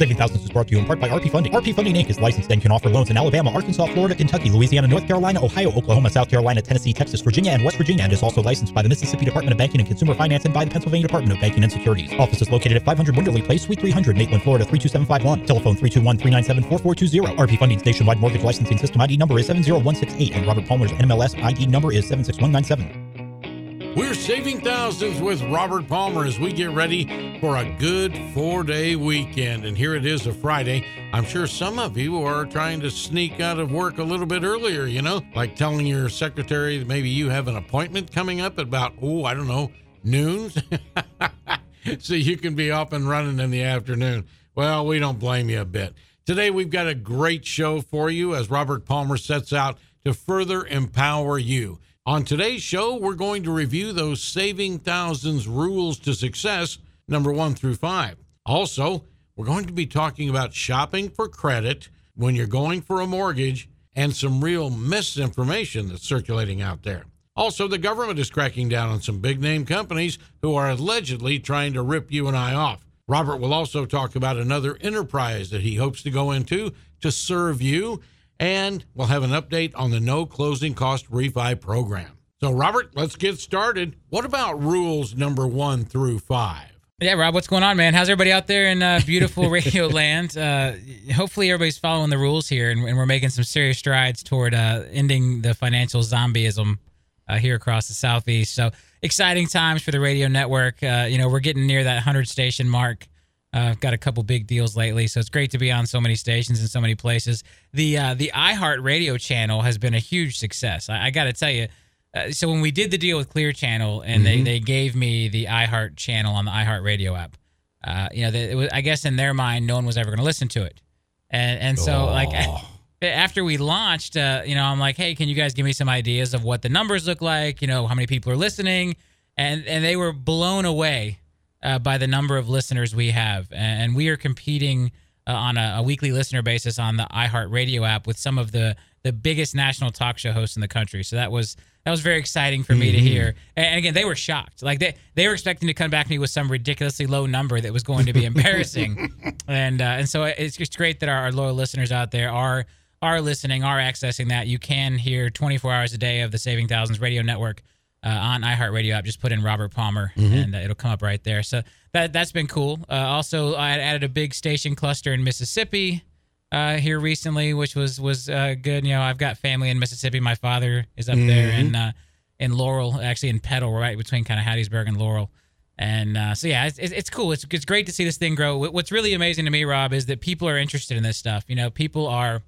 Saving Thousands is brought to you in part by RP Funding. RP Funding Inc. is licensed and can offer loans in Alabama, Arkansas, Florida, Kentucky, Louisiana, North Carolina, Ohio, Oklahoma, South Carolina, Tennessee, Texas, Virginia, and West Virginia, and is also licensed by the Mississippi Department of Banking and Consumer Finance and by the Pennsylvania Department of Banking and Securities. Office is located at 500 Winderley Place, Suite 300, Maitland, Florida 32751. Telephone 321-397-4420. RP Funding's nationwide mortgage licensing system ID number is 70168, and Robert Palmer's NMLS ID number is 76197. We're saving thousands with Robert Palmer as we get ready for a good four day weekend. And here it is, a Friday. I'm sure some of you are trying to sneak out of work a little bit earlier, you know, like telling your secretary that maybe you have an appointment coming up at about, oh, I don't know, noon. so you can be up and running in the afternoon. Well, we don't blame you a bit. Today, we've got a great show for you as Robert Palmer sets out to further empower you. On today's show, we're going to review those saving thousands rules to success, number one through five. Also, we're going to be talking about shopping for credit when you're going for a mortgage and some real misinformation that's circulating out there. Also, the government is cracking down on some big name companies who are allegedly trying to rip you and I off. Robert will also talk about another enterprise that he hopes to go into to serve you and we'll have an update on the no closing cost refi program. So, Robert, let's get started. What about rules number one through five? Yeah, Rob, what's going on, man? How's everybody out there in uh, beautiful radio land? Uh, hopefully, everybody's following the rules here, and, and we're making some serious strides toward uh, ending the financial zombieism uh, here across the southeast. So, exciting times for the radio network. Uh, you know, we're getting near that 100 station mark. I've uh, got a couple big deals lately, so it's great to be on so many stations in so many places. The uh, the iHeart Radio channel has been a huge success. I, I got to tell you. Uh, so when we did the deal with Clear Channel and mm-hmm. they, they gave me the iHeart channel on the iHeart Radio app, uh, you know, they, was, I guess in their mind, no one was ever going to listen to it, and and so oh. like after we launched, uh, you know, I'm like, hey, can you guys give me some ideas of what the numbers look like? You know, how many people are listening, and and they were blown away uh, by the number of listeners we have, and we are competing uh, on a, a, weekly listener basis on the iHeartRadio app with some of the the biggest national talk show hosts in the country. So that was that was very exciting for me mm-hmm. to hear. And again, they were shocked. Like they they were expecting to come back to me with some ridiculously low number that was going to be embarrassing. and uh, and so it's just great that our, our loyal listeners out there are are listening, are accessing that. You can hear 24 hours a day of the Saving Thousands Radio Network uh, on iHeartRadio app. Just put in Robert Palmer, mm-hmm. and uh, it'll come up right there. So that that's been cool. Uh, also, I added a big station cluster in Mississippi uh, here recently, which was was uh, good. You know, I've got family in Mississippi. My father is up mm-hmm. there in uh, in Laurel, actually in Petal, right between kind of Hattiesburg and Laurel. And so yeah, it's, it's cool. It's it's great to see this thing grow. What's really amazing to me, Rob, is that people are interested in this stuff. You know, people are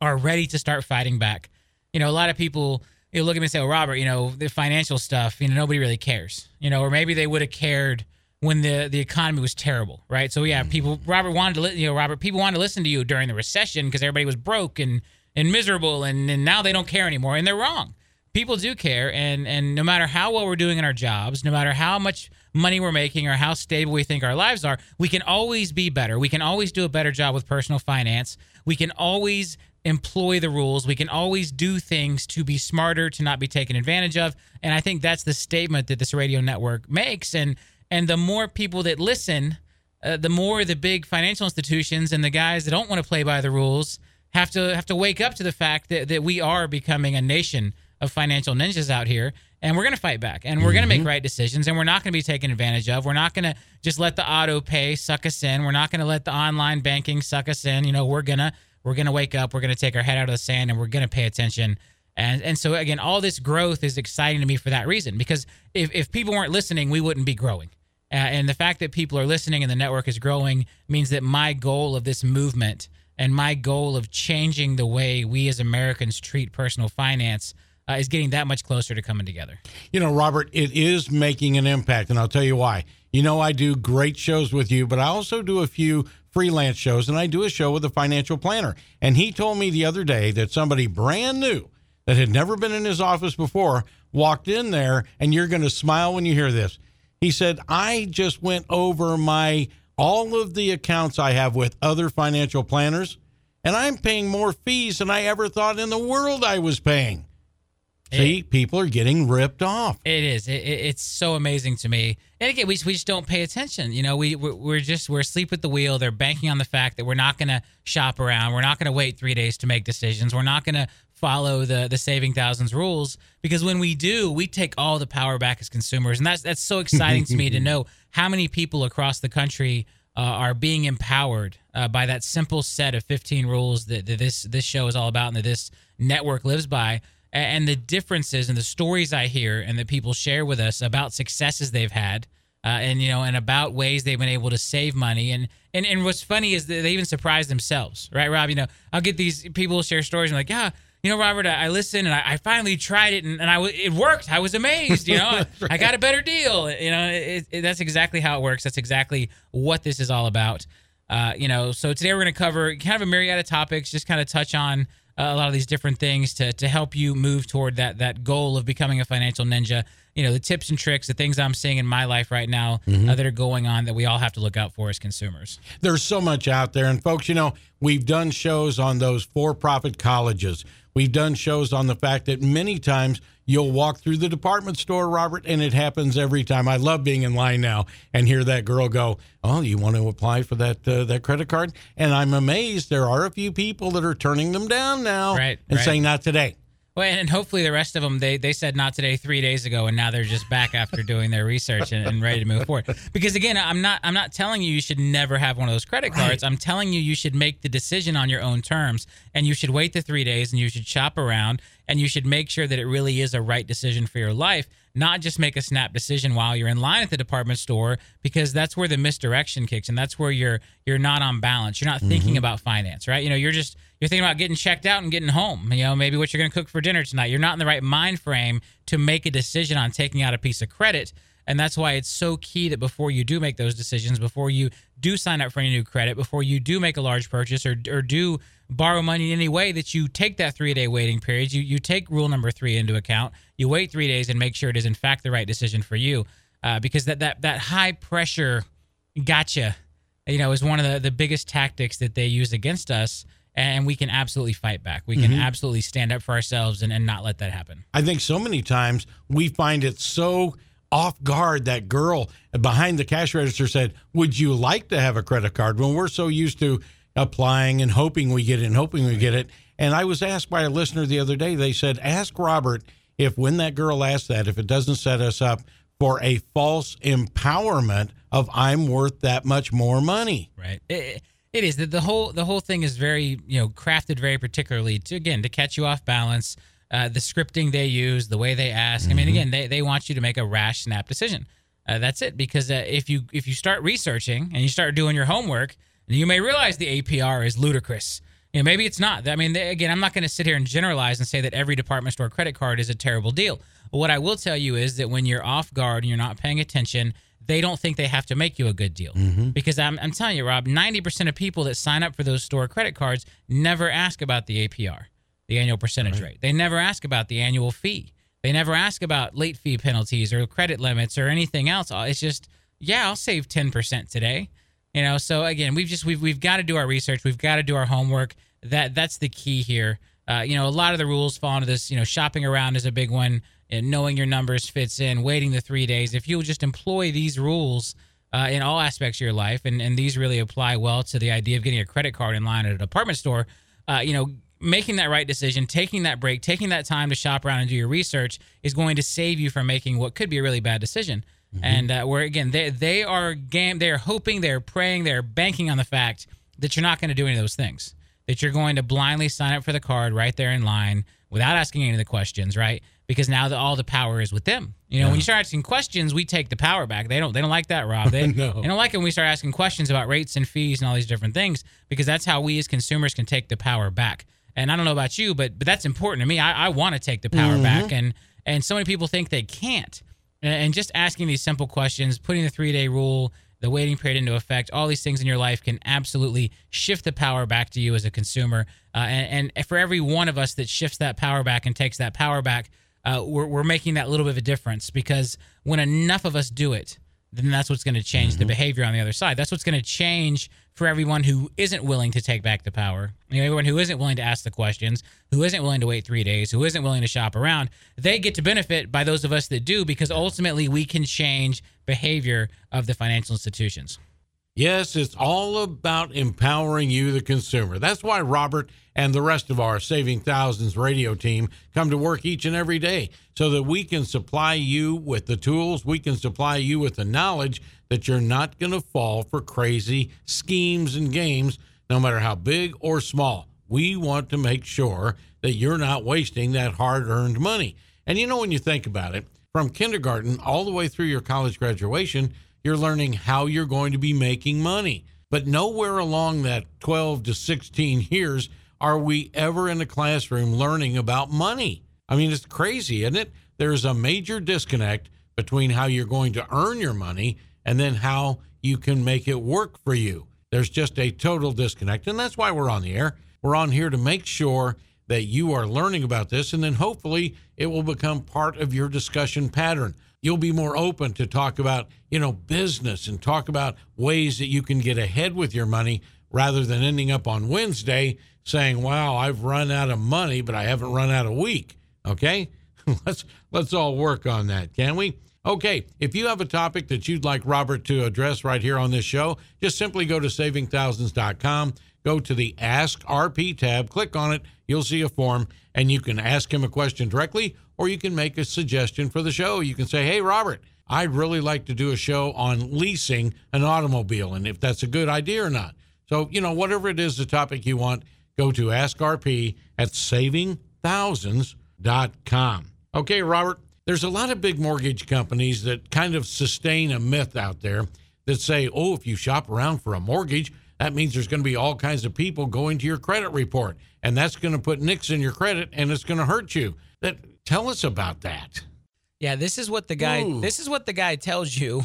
are ready to start fighting back. You know, a lot of people you look at me and say, "Oh, Robert, you know the financial stuff. You know nobody really cares. You know, or maybe they would have cared when the the economy was terrible, right? So yeah, mm-hmm. people. Robert wanted to, li- you know, Robert, people wanted to listen to you during the recession because everybody was broke and and miserable, and and now they don't care anymore, and they're wrong. People do care, and and no matter how well we're doing in our jobs, no matter how much money we're making or how stable we think our lives are, we can always be better. We can always do a better job with personal finance. We can always employ the rules. We can always do things to be smarter, to not be taken advantage of. And I think that's the statement that this radio network makes. And and the more people that listen, uh, the more the big financial institutions and the guys that don't want to play by the rules have to have to wake up to the fact that, that we are becoming a nation of financial ninjas out here and we're going to fight back and we're mm-hmm. going to make right decisions and we're not going to be taken advantage of we're not going to just let the auto pay suck us in we're not going to let the online banking suck us in you know we're going to we're going to wake up. We're going to take our head out of the sand and we're going to pay attention. And and so again, all this growth is exciting to me for that reason because if, if people weren't listening, we wouldn't be growing. Uh, and the fact that people are listening and the network is growing means that my goal of this movement and my goal of changing the way we as Americans treat personal finance uh, is getting that much closer to coming together. You know, Robert, it is making an impact, and I'll tell you why. You know, I do great shows with you, but I also do a few freelance shows, and I do a show with a financial planner. And he told me the other day that somebody brand new that had never been in his office before walked in there, and you're going to smile when you hear this. He said, I just went over my all of the accounts I have with other financial planners, and I'm paying more fees than I ever thought in the world I was paying. See, people are getting ripped off. It is. It, it, it's so amazing to me. And again, we, we just don't pay attention. You know, we we're, we're just we're asleep at the wheel. They're banking on the fact that we're not going to shop around. We're not going to wait three days to make decisions. We're not going to follow the the saving thousands rules because when we do, we take all the power back as consumers, and that's that's so exciting to me to know how many people across the country uh, are being empowered uh, by that simple set of 15 rules that, that this this show is all about and that this network lives by and the differences and the stories I hear and that people share with us about successes they've had, uh, and you know, and about ways they've been able to save money. And and and what's funny is that they even surprise themselves, right, Rob? You know, I'll get these people share stories and like, yeah. You know, Robert, I, I listened and I, I, finally tried it and, and I w- it worked. I was amazed. You know, I, right. I got a better deal. You know, it, it, that's exactly how it works. That's exactly what this is all about. Uh, you know, so today we're going to cover kind of a myriad of topics, just kind of touch on a lot of these different things to to help you move toward that that goal of becoming a financial ninja. You know, the tips and tricks, the things I'm seeing in my life right now mm-hmm. uh, that are going on that we all have to look out for as consumers. There's so much out there, and folks, you know, we've done shows on those for-profit colleges. We've done shows on the fact that many times you'll walk through the department store, Robert, and it happens every time. I love being in line now and hear that girl go, "Oh, you want to apply for that uh, that credit card?" And I'm amazed there are a few people that are turning them down now right, and right. saying, "Not today." Well, and hopefully the rest of them they they said not today three days ago, and now they're just back after doing their research and, and, ready to move forward. Because again, I'm not I'm not telling you you should never have one of those credit cards. Right. I'm telling you you should make the decision on your own terms, and you should wait the three days, and you should shop around, and you should make sure that it really is a right decision for your life not just make a snap decision while you're in line at the department store because that's where the misdirection kicks and that's where you're you're not on balance you're not thinking mm-hmm. about finance right you know you're just you're thinking about getting checked out and getting home you know maybe what you're going to cook for dinner tonight you're not in the right mind frame to make a decision on taking out a piece of credit and that's why it's so key that before you do make those decisions before you do sign up for any new credit before you do make a large purchase or, or do borrow money in any way that you take that three day waiting period. You you take rule number three into account. You wait three days and make sure it is in fact the right decision for you, uh, because that that that high pressure gotcha, you know, is one of the the biggest tactics that they use against us. And we can absolutely fight back. We can mm-hmm. absolutely stand up for ourselves and, and not let that happen. I think so many times we find it so off guard that girl behind the cash register said, Would you like to have a credit card? When we're so used to applying and hoping we get it and hoping we get it. And I was asked by a listener the other day, they said, ask Robert if when that girl asked that, if it doesn't set us up for a false empowerment of I'm worth that much more money. Right. It, it is. The, the whole the whole thing is very, you know, crafted very particularly to again to catch you off balance. Uh, the scripting they use, the way they ask. Mm-hmm. I mean, mm-hmm. again, they, they want you to make a rash snap decision. Uh, that's it. Because uh, if you if you start researching and you start doing your homework, you may realize the APR is ludicrous. You know, maybe it's not. I mean, they, again, I'm not going to sit here and generalize and say that every department store credit card is a terrible deal. But what I will tell you is that when you're off guard and you're not paying attention, they don't think they have to make you a good deal. Mm-hmm. Because I'm, I'm telling you, Rob, 90% of people that sign up for those store credit cards never ask about the APR, the annual percentage right. rate. They never ask about the annual fee. They never ask about late fee penalties or credit limits or anything else. It's just, yeah, I'll save 10% today. You know, so again, we've just we've we've got to do our research. We've got to do our homework. That that's the key here. Uh, you know, a lot of the rules fall into this. You know, shopping around is a big one, and knowing your numbers fits in. Waiting the three days. If you'll just employ these rules uh, in all aspects of your life, and and these really apply well to the idea of getting a credit card in line at a department store. Uh, you know, making that right decision, taking that break, taking that time to shop around and do your research is going to save you from making what could be a really bad decision. Mm-hmm. And uh, where again they they are game they're hoping they're praying they're banking on the fact that you're not going to do any of those things that you're going to blindly sign up for the card right there in line without asking any of the questions right because now the, all the power is with them you know yeah. when you start asking questions we take the power back they don't they don't like that rob they, no. they don't like it when we start asking questions about rates and fees and all these different things because that's how we as consumers can take the power back and i don't know about you but but that's important to me i, I want to take the power mm-hmm. back and and so many people think they can't and just asking these simple questions, putting the three day rule, the waiting period into effect, all these things in your life can absolutely shift the power back to you as a consumer. Uh, and, and, for every one of us that shifts that power back and takes that power back, uh, we're, we're making that little bit of a difference because when enough of us do it, then that's what's going to change the behavior on the other side. That's what's going to change for everyone who isn't willing to take back the power. You know, everyone who isn't willing to ask the questions, who isn't willing to wait three days, who isn't willing to shop around. They get to benefit by those of us that do because ultimately we can change behavior of the financial institutions. Yes, it's all about empowering you, the consumer. That's why Robert and the rest of our Saving Thousands radio team come to work each and every day so that we can supply you with the tools, we can supply you with the knowledge that you're not going to fall for crazy schemes and games, no matter how big or small. We want to make sure that you're not wasting that hard earned money. And you know, when you think about it, from kindergarten all the way through your college graduation, you're learning how you're going to be making money. But nowhere along that 12 to 16 years are we ever in a classroom learning about money. I mean, it's crazy, isn't it? There's a major disconnect between how you're going to earn your money and then how you can make it work for you. There's just a total disconnect. And that's why we're on the air. We're on here to make sure that you are learning about this, and then hopefully it will become part of your discussion pattern you'll be more open to talk about, you know, business and talk about ways that you can get ahead with your money rather than ending up on Wednesday saying, "Wow, I've run out of money, but I haven't run out of week." Okay? let's let's all work on that, can we? Okay, if you have a topic that you'd like Robert to address right here on this show, just simply go to savingthousands.com, go to the Ask RP tab, click on it, you'll see a form, and you can ask him a question directly or you can make a suggestion for the show. You can say, hey, Robert, I'd really like to do a show on leasing an automobile and if that's a good idea or not. So, you know, whatever it is, the topic you want, go to AskRP at savingthousands.com. Okay, Robert, there's a lot of big mortgage companies that kind of sustain a myth out there that say, oh, if you shop around for a mortgage, that means there's going to be all kinds of people going to your credit report, and that's going to put nicks in your credit and it's going to hurt you. That Tell us about that. Yeah, this is what the guy Ooh. this is what the guy tells you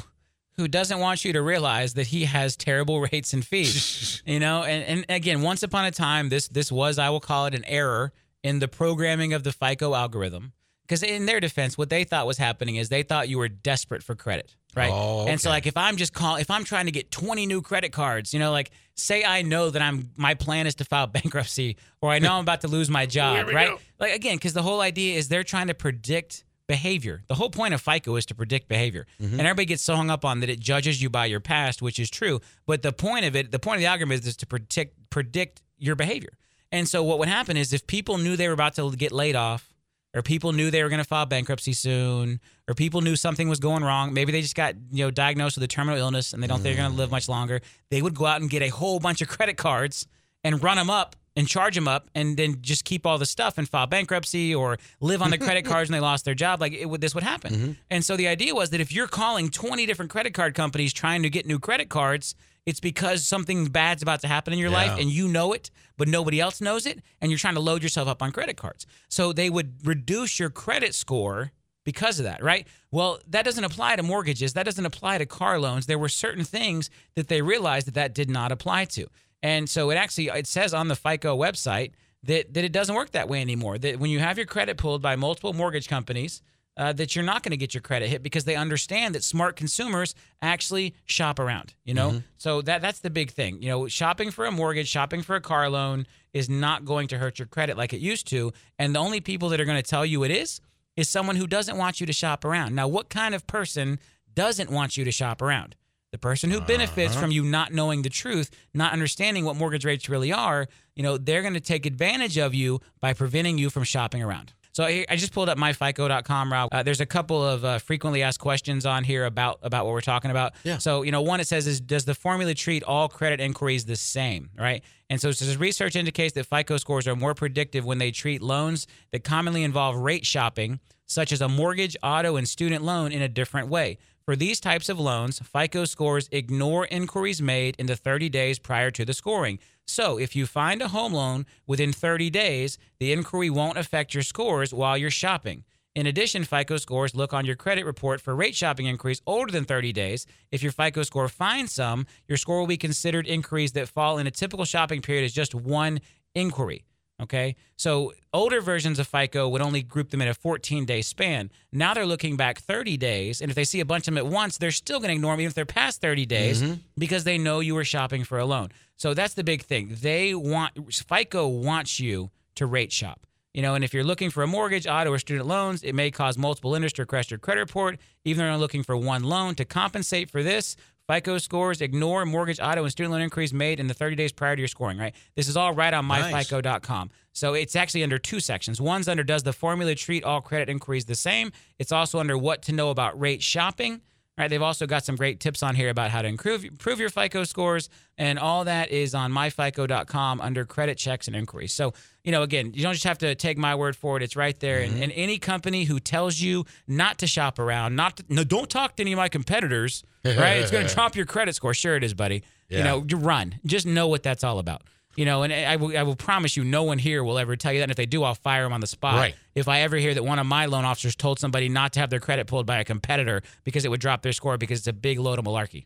who doesn't want you to realize that he has terrible rates and fees. you know, and, and again, once upon a time this this was I will call it an error in the programming of the FICO algorithm. Because in their defense, what they thought was happening is they thought you were desperate for credit, right? Oh, okay. And so, like, if I'm just call, if I'm trying to get 20 new credit cards, you know, like, say I know that I'm my plan is to file bankruptcy, or I know I'm about to lose my job, right? Go. Like again, because the whole idea is they're trying to predict behavior. The whole point of FICO is to predict behavior. Mm-hmm. And everybody gets so hung up on that it judges you by your past, which is true. But the point of it, the point of the algorithm is, is to predict predict your behavior. And so what would happen is if people knew they were about to get laid off or people knew they were going to file bankruptcy soon, or people knew something was going wrong. Maybe they just got you know diagnosed with a terminal illness and they don't mm. think they're going to live much longer. They would go out and get a whole bunch of credit cards and run them up and charge them up, and then just keep all the stuff and file bankruptcy or live on the credit cards when they lost their job. Like it would, this would happen. Mm-hmm. And so the idea was that if you're calling 20 different credit card companies trying to get new credit cards it's because something bad's about to happen in your yeah. life and you know it, but nobody else knows it, and you're trying to load yourself up on credit cards. So they would reduce your credit score because of that, right? Well, that doesn't apply to mortgages. That doesn't apply to car loans. There were certain things that they realized that that did not apply to. And so it actually it says on the FICO website that that it doesn't work that way anymore. That when you have your credit pulled by multiple mortgage companies, uh, that you're not going to get your credit hit because they understand that smart consumers actually shop around. You know, mm-hmm. so that that's the big thing. You know, shopping for a mortgage, shopping for a car loan is not going to hurt your credit like it used to. And the only people that are going to tell you it is is someone who doesn't want you to shop around. Now, what kind of person doesn't want you to shop around? The person who benefits uh-huh. from you not knowing the truth, not understanding what mortgage rates really are, you know, they're going to take advantage of you by preventing you from shopping around. So I, I just pulled up myfico.com, Rob. Uh, there's a couple of uh, frequently asked questions on here about about what we're talking about. Yeah. So you know, one it says is does the formula treat all credit inquiries the same, right? And so, so research indicates that FICO scores are more predictive when they treat loans that commonly involve rate shopping, such as a mortgage, auto, and student loan, in a different way. For these types of loans, FICO scores ignore inquiries made in the 30 days prior to the scoring. So, if you find a home loan within 30 days, the inquiry won't affect your scores while you're shopping. In addition, FICO scores look on your credit report for rate shopping inquiries older than 30 days. If your FICO score finds some, your score will be considered inquiries that fall in a typical shopping period as just one inquiry. Okay. So older versions of FICO would only group them in a 14 day span. Now they're looking back 30 days. And if they see a bunch of them at once, they're still going to ignore them even if they're past 30 days mm-hmm. because they know you were shopping for a loan. So that's the big thing. They want, FICO wants you to rate shop. You know, and if you're looking for a mortgage, auto, or student loans, it may cause multiple lenders to request your credit report, even though they're looking for one loan. To compensate for this, FICO scores ignore mortgage, auto, and student loan inquiries made in the 30 days prior to your scoring, right? This is all right on Nice. myfico.com. So it's actually under two sections. One's under does the formula treat all credit inquiries the same? It's also under what to know about rate shopping. Right, they've also got some great tips on here about how to improve, improve your FICO scores, and all that is on myfico.com under credit checks and inquiries. So, you know, again, you don't just have to take my word for it; it's right there. And, and mm-hmm. any company who tells you not to shop around, not to, no, don't talk to any of my competitors, right? It's going to drop your credit score. Sure, it is, buddy. You know, you run. Just know what that's all about. You know, and I will, I will promise you, no one here will ever tell you that. And if they do, I'll fire them on the spot. Right. If I ever hear that one of my loan officers told somebody not to have their credit pulled by a competitor because it would drop their score because it's a big load of malarkey.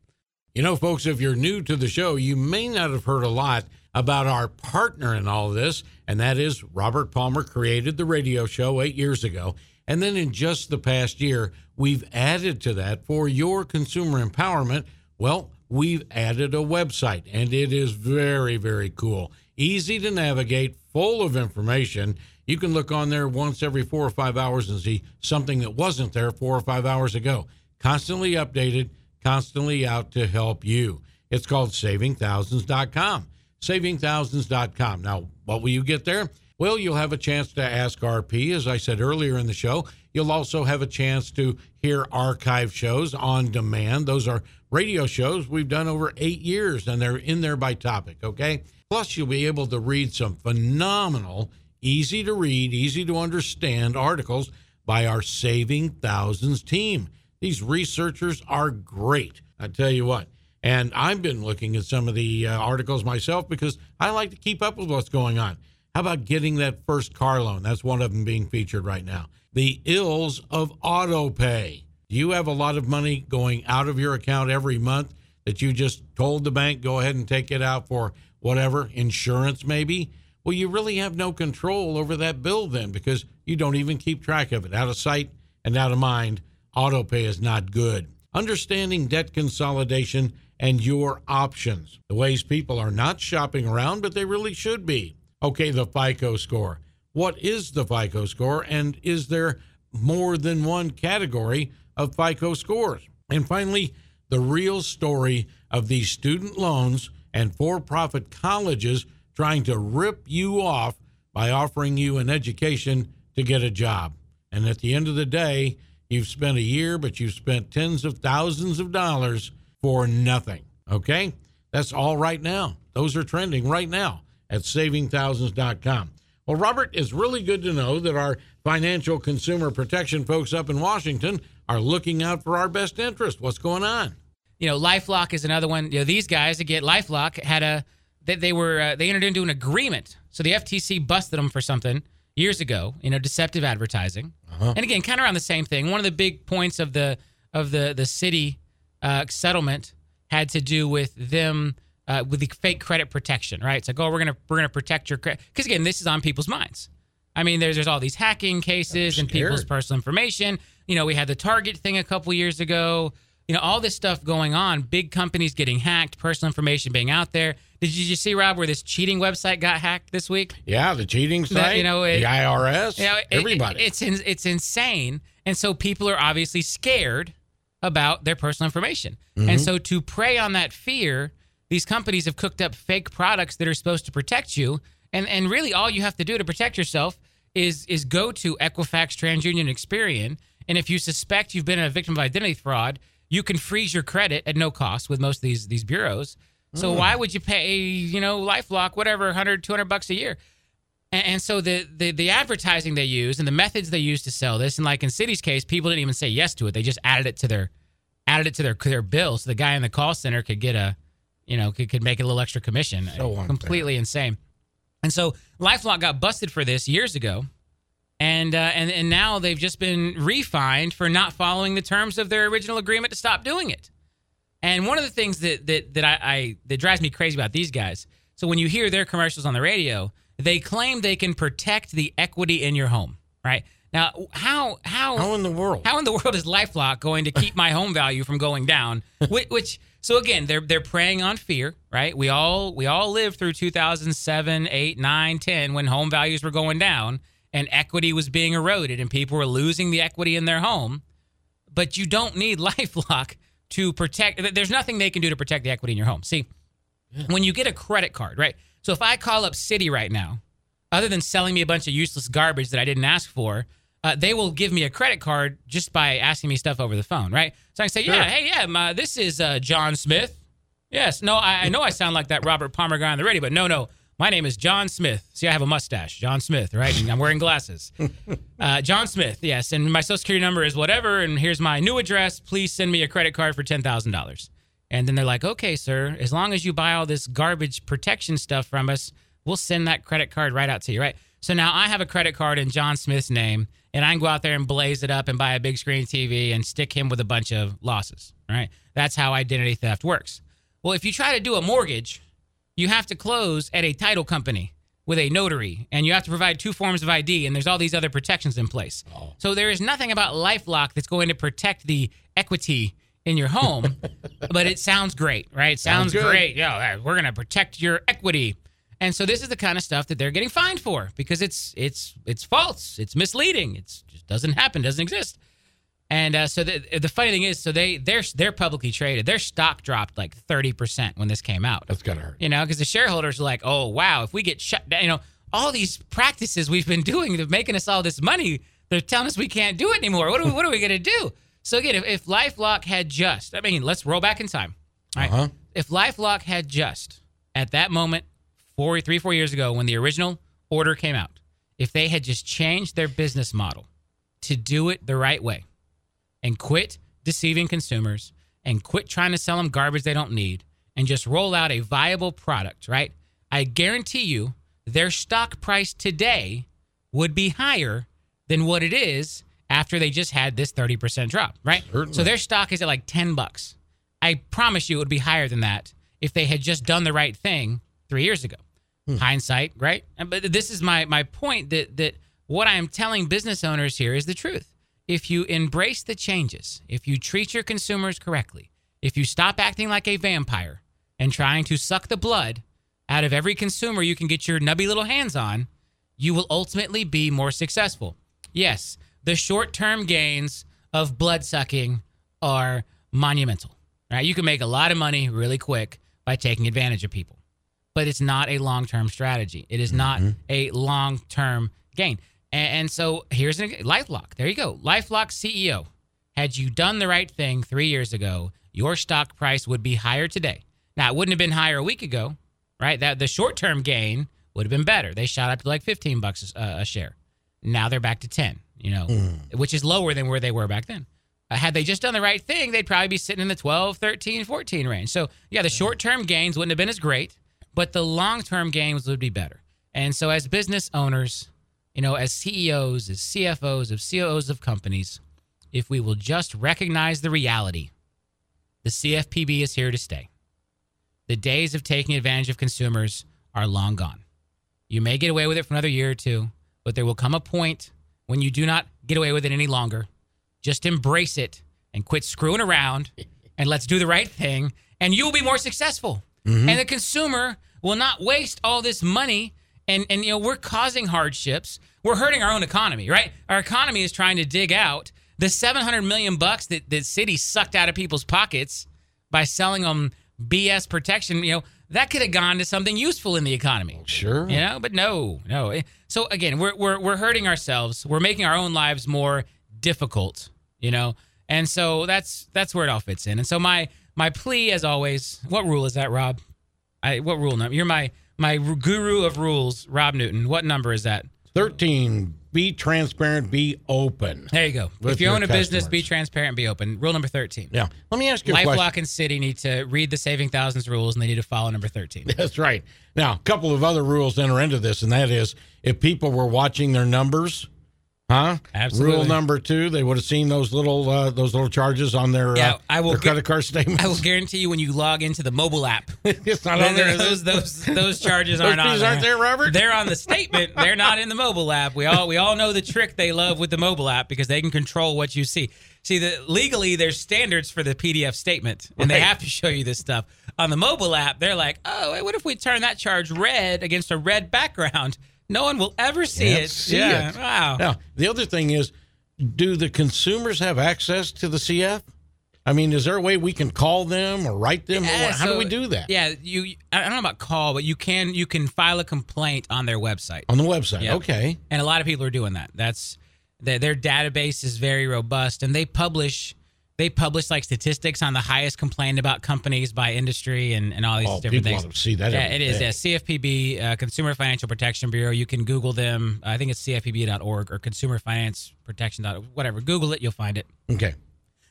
You know, folks, if you're new to the show, you may not have heard a lot about our partner in all this, and that is Robert Palmer created the radio show eight years ago. And then in just the past year, we've added to that for your consumer empowerment. Well, we've added a website, and it is very, very cool. Easy to navigate, full of information. You can look on there once every four or five hours and see something that wasn't there four or five hours ago. Constantly updated, constantly out to help you. It's called savingthousands.com. Savingthousands.com. Now, what will you get there? Well, you'll have a chance to ask RP, as I said earlier in the show. You'll also have a chance to hear archive shows on demand. Those are radio shows we've done over eight years, and they're in there by topic, okay? Plus, you'll be able to read some phenomenal, easy to read, easy to understand articles by our Saving Thousands team. These researchers are great. I tell you what. And I've been looking at some of the uh, articles myself because I like to keep up with what's going on. How about getting that first car loan? That's one of them being featured right now. The ills of auto pay. You have a lot of money going out of your account every month that you just told the bank go ahead and take it out for whatever, insurance maybe? Well, you really have no control over that bill then because you don't even keep track of it. Out of sight and out of mind, auto pay is not good. Understanding debt consolidation and your options. The ways people are not shopping around, but they really should be. Okay, the FICO score. What is the FICO score, and is there more than one category of FICO scores? And finally, the real story of these student loans and for profit colleges trying to rip you off by offering you an education to get a job. And at the end of the day, you've spent a year, but you've spent tens of thousands of dollars for nothing. Okay? That's all right now. Those are trending right now at savingthousands.com. Well, Robert, it's really good to know that our financial consumer protection folks up in Washington are looking out for our best interest. What's going on? You know, LifeLock is another one. You know, these guys to get LifeLock had a they, they were uh, they entered into an agreement. So the FTC busted them for something years ago. You know, deceptive advertising. And again, kind of around the same thing. One of the big points of the of the the Citi uh, settlement had to do with them uh, with the fake credit protection, right? It's like, oh, we're gonna we're gonna protect your credit because again, this is on people's minds. I mean, there's there's all these hacking cases and people's personal information. You know, we had the Target thing a couple years ago. You know, all this stuff going on. Big companies getting hacked, personal information being out there. Did you see Rob where this cheating website got hacked this week? Yeah, the cheating site, you know, it- the IRS, You know, it- everybody. it- it's in, it's insane, and so people are obviously scared about their personal information, Mm-hmm. and so to prey on that fear, these companies have cooked up fake products that are supposed to protect you, and and really all you have to do to protect yourself is is go to Equifax, TransUnion, Experian, and if you suspect you've been a victim of identity fraud, you can freeze your credit at no cost with most of these these bureaus. So mm. why would you pay, you know, LifeLock, whatever, 100, 200 bucks a year? And, and so the, the the advertising they use and the methods they use to sell this, and like in Citi's case, people didn't even say yes to it; they just added it to their added it to their their bill, so the guy in the call center could get a, you know, could, could make a little extra commission. So unfair. Completely insane. And so LifeLock got busted for this years ago, and uh, and and now they've just been refined for not following the terms of their original agreement to stop doing it. And one of the things that that that I, I that drives me crazy about these guys. So when you hear their commercials on the radio, They claim they can protect the equity in your home, right? Now, how how How in the world? how in the world is LifeLock going to keep my home value from going down? Which, which so again, they're they're preying on fear, right? We all we all lived through 2007, 8, 9, 10 when home values were going down and equity was being eroded and people were losing the equity in their home. But you don't need LifeLock to protect there's nothing they can do to protect the equity in your home. See, when you get a credit card, right? So if I call up Citi right now, other than selling me a bunch of useless garbage that I didn't ask for, uh, they will give me a credit card just by asking me stuff over the phone, right? So I can say, yeah, hey, yeah, my, this is uh, John Smith. Yes, no, I, I know I sound like that Robert Palmer guy on the radio, but no, no, my name is John Smith. See, I have a mustache, John Smith, right? And I'm wearing glasses. Uh, John Smith, yes, and my social security number is whatever, and here's my new address. Please send me a credit card for ten thousand dollars. And then they're like, okay, sir, as long as you buy all this garbage protection stuff from us, we'll send that credit card right out to you, right? So now I have a credit card in John Smith's name, and I can go out there and blaze it up and buy a big screen TV and stick him with a bunch of losses, right? That's how identity theft works. Well, if you try to do a mortgage, you have to close at a title company with a notary, and you have to provide two forms of ID, and there's all these other protections in place. So there is nothing about LifeLock that's going to protect the equity in your home, but it sounds great, right? It sounds, Sounds great. Yeah, we're going to protect your equity. And so this is the kind of stuff that they're getting fined for because it's it's it's false, it's misleading, it's just doesn't happen, doesn't exist. And uh, so the the funny thing is, so they they're they're publicly traded. Their stock dropped like thirty percent when this came out. That's gotta hurt. You know, because the shareholders are like, oh wow, if we get shut down, you know, all these practices we've been doing, they're making us all this money. They're telling us we can't do it anymore. What are we, what are we gonna do? So again, if, if LifeLock had just, I mean, let's roll back in time. All right. Uh-huh. If LifeLock had just at that moment, four, three, four years ago, when the original order came out, if they had just changed their business model to do it the right way and quit deceiving consumers and quit trying to sell them garbage they don't need and just roll out a viable product, right? I guarantee you their stock price today would be higher than what it is after they just had this 30% drop, right? Certainly. So their stock is at like 10 bucks. I promise you it would be higher than that if they had just done the right thing 3 years ago. Hmm. Hindsight, right? But this is my my point that that what I am telling business owners here is the truth. If you embrace the changes, if you treat your consumers correctly, if you stop acting like a vampire and trying to suck the blood out of every consumer you can get your nubby little hands on, you will ultimately be more successful. Yes, the short-term gains of blood sucking are monumental. Right? You can make a lot of money really quick by taking advantage of people. But it's not a long-term strategy. It is not a long-term gain. And, and so here's an LifeLock. There you go. LifeLock CEO. Had you done the right thing 3 years ago, your stock price would be higher today. Now, it wouldn't have been higher a week ago, right? That the short-term gain would have been better. They shot up to like 15 bucks a, a share. Now they're back to 10, you know, which is lower than where they were back then. Uh, had they just done the right thing, they'd probably be sitting in the 12, 13, 14 range. So, yeah, the short term gains wouldn't have been as great, but the long term gains would be better. And so, as business owners, you know, as CEOs, as CFOs, of COOs of companies, if we will just recognize the reality, the CFPB is here to stay. The days of taking advantage of consumers are long gone. You may get away with it for another year or two, but there will come a point when you do not get away with it any longer. Just embrace it and quit screwing around and let's do the right thing, and you will be more successful. And the consumer will not waste all this money. And, and you know we're causing hardships. We're hurting our own economy, right? Our economy is trying to dig out the 700 million bucks that the Citi sucked out of people's pockets by selling them BS protection. You know that could have gone to something useful in the economy. Sure. You know, but no, no. Eh, So again, we're we're we're hurting ourselves. We're making our own lives more difficult. You know, and so that's that's where it all fits in. And so my my plea, as always, what rule is that, Rob? I what rule number? You're my my guru of rules, Rob Newton. What number is that? 13. Be transparent, be open. There you go. If you own a business, be customers. transparent, be open. Rule number thirteen. Yeah. let me ask you a question. LifeLock and Citi need to read the Saving Thousands rules, and they need to follow number thirteen. That's right. Now, a couple of other rules enter into this, and that is if people were watching their numbers, Huh? Absolutely. Rule number two: they would have seen those little uh, those little charges on their Yeah, uh, I will their credit card statements. I will guarantee you when you log into the mobile app, it's not on there. those those those charges Those aren't on there. aren't there, Robert? They're on the statement. They're not in the mobile app. We all we all know the trick they love with the mobile app because they can control what you see. See, the legally there's standards for the PDF statement, and they have to show you this stuff. On the mobile app, they're like, oh, what if we turn that charge red against a red background? No one will ever see Can't it. see yeah. it. Wow. Now, the other thing is, do the consumers have access to the CF? I mean, is there a way we can call them or write them? Yeah, How do we do that? Yeah, you. I don't know about call, but you can you can file a complaint on their website. On the website. Yep. Okay. and a lot of people are doing that. That's their, their database is very robust, and they publish they publish like statistics on the highest complained about companies by industry and, and all these Oh, different people things. see that Yeah, it is. day. Yeah, CFPB, uh, Consumer Financial Protection Bureau. You can Google them. I think it's CFPB.org or Consumer Finance Protection. Whatever. Google it, you'll find it. Okay.